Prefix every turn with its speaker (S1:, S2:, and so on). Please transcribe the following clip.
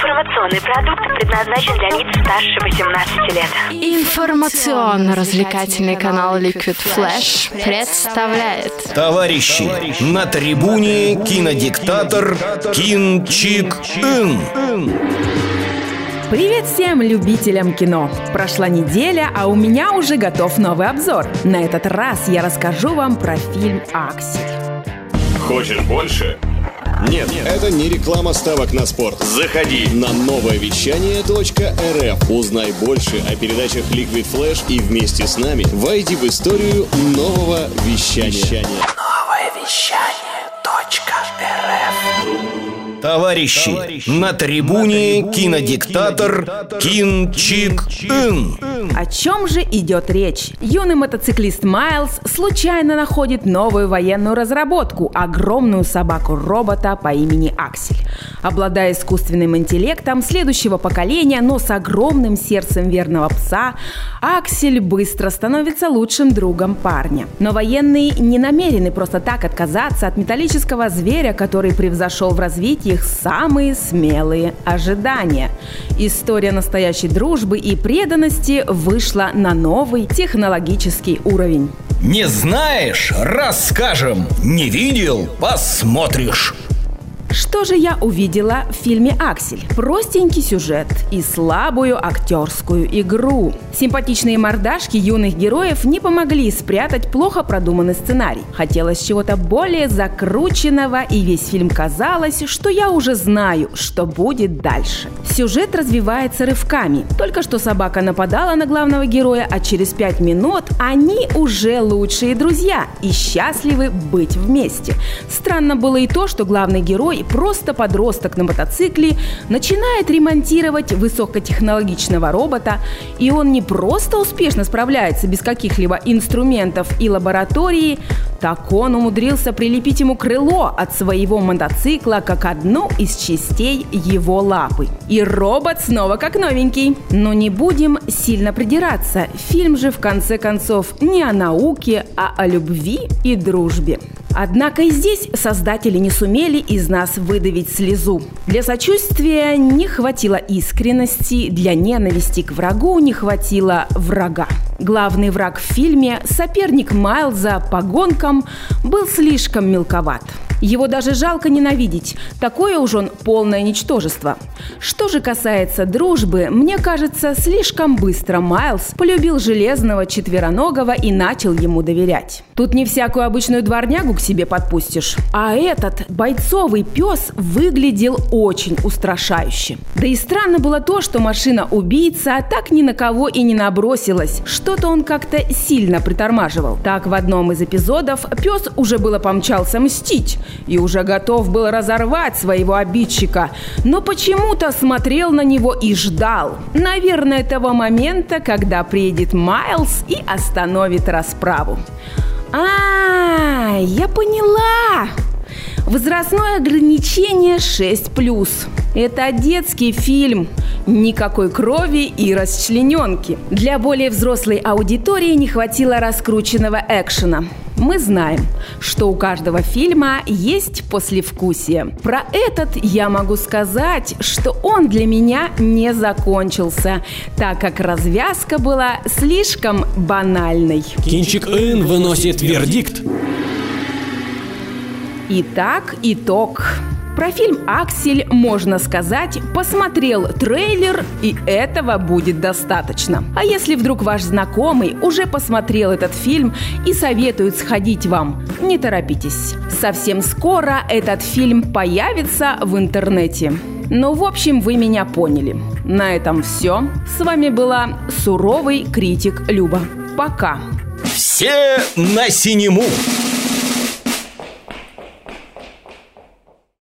S1: Информационный продукт предназначен для лиц старше 18 лет.
S2: Информационно-развлекательный канал Liquid Flash представляет
S3: Товарищи, на трибуне кинодиктатор Кин Чик Ин.
S4: Привет всем любителям кино! Прошла неделя, а у меня уже готов новый обзор. На этот раз я расскажу вам про фильм «Аксель».
S5: Хочешь больше?
S6: Нет, это не реклама ставок на спорт.
S5: Заходи.
S6: На новое вещание .рф. Узнай больше о передачах Liquid Flash и вместе с нами войди в историю нового вещания.
S3: Товарищи, на трибуне кинодиктатор Кин Чик Ин.
S4: О чем же идет речь? Юный мотоциклист Майлз случайно находит новую военную разработку – огромную собаку-робота по имени Аксель. Обладая искусственным интеллектом следующего поколения, но с огромным сердцем верного пса, Аксель быстро становится лучшим другом парня. Но военные не намерены просто так отказаться от металлического зверя, который превзошел в развитии их самые смелые ожидания. История настоящей дружбы и преданности вышла на новый технологический уровень.
S3: Не знаешь? Расскажем. Не видел? Посмотришь.
S4: Что же я увидела в фильме «Аксель»? Простенький сюжет и слабую актерскую игру. Симпатичные мордашки юных героев не помогли спрятать плохо продуманный сценарий. Хотелось чего-то более закрученного, и весь фильм казалось, что я уже знаю, что будет дальше. Сюжет развивается рывками. Только что собака нападала на главного героя, а через пять минут они уже лучшие друзья и счастливы быть вместе. Странно было и то, что главный герой просто подросток на мотоцикле начинает ремонтировать высокотехнологичного робота, и он не просто успешно справляется без каких-либо инструментов и лаборатории, так он умудрился прилепить ему крыло от своего мотоцикла как одну из частей его лапы. И робот снова как новенький. Но не будем сильно придираться. Фильм же в конце концов не о науке, а о любви и дружбе. Однако и здесь создатели не сумели из нас выдавить слезу. Для сочувствия не хватило искренности, для ненависти к врагу не хватило врага. Главный враг в фильме, соперник Майлза по гонкам, был слишком мелковат. Его даже жалко ненавидеть. Такое уж он полное ничтожество. Что же касается дружбы, мне кажется, слишком быстро Майлз полюбил железного четвероногого и начал ему доверять. Тут не всякую обычную дворнягу к себе подпустишь. А этот бойцовый пес выглядел очень устрашающе. Да и странно было то, что машина-убийца так ни на кого и не набросилась. Что-то он как-то сильно притормаживал. Так в одном из эпизодов пес уже было помчался мстить и уже готов был разорвать своего обидчика, но почему-то смотрел на него и ждал. Наверное, того момента, когда приедет Майлз и остановит расправу. А, я поняла. Возрастное ограничение 6+. Это детский фильм. Никакой крови и расчлененки. Для более взрослой аудитории не хватило раскрученного экшена. Мы знаем, что у каждого фильма есть послевкусие. Про этот я могу сказать, что он для меня не закончился, так как развязка была слишком банальной.
S7: Кинчик Ин выносит вердикт.
S4: Итак, итог. Про фильм «Аксель» можно сказать, посмотрел трейлер, и этого будет достаточно. А если вдруг ваш знакомый уже посмотрел этот фильм и советует сходить вам, не торопитесь. Совсем скоро этот фильм появится в интернете. Ну, в общем, вы меня поняли. На этом все. С вами была суровый критик Люба. Пока.
S3: Все на синему.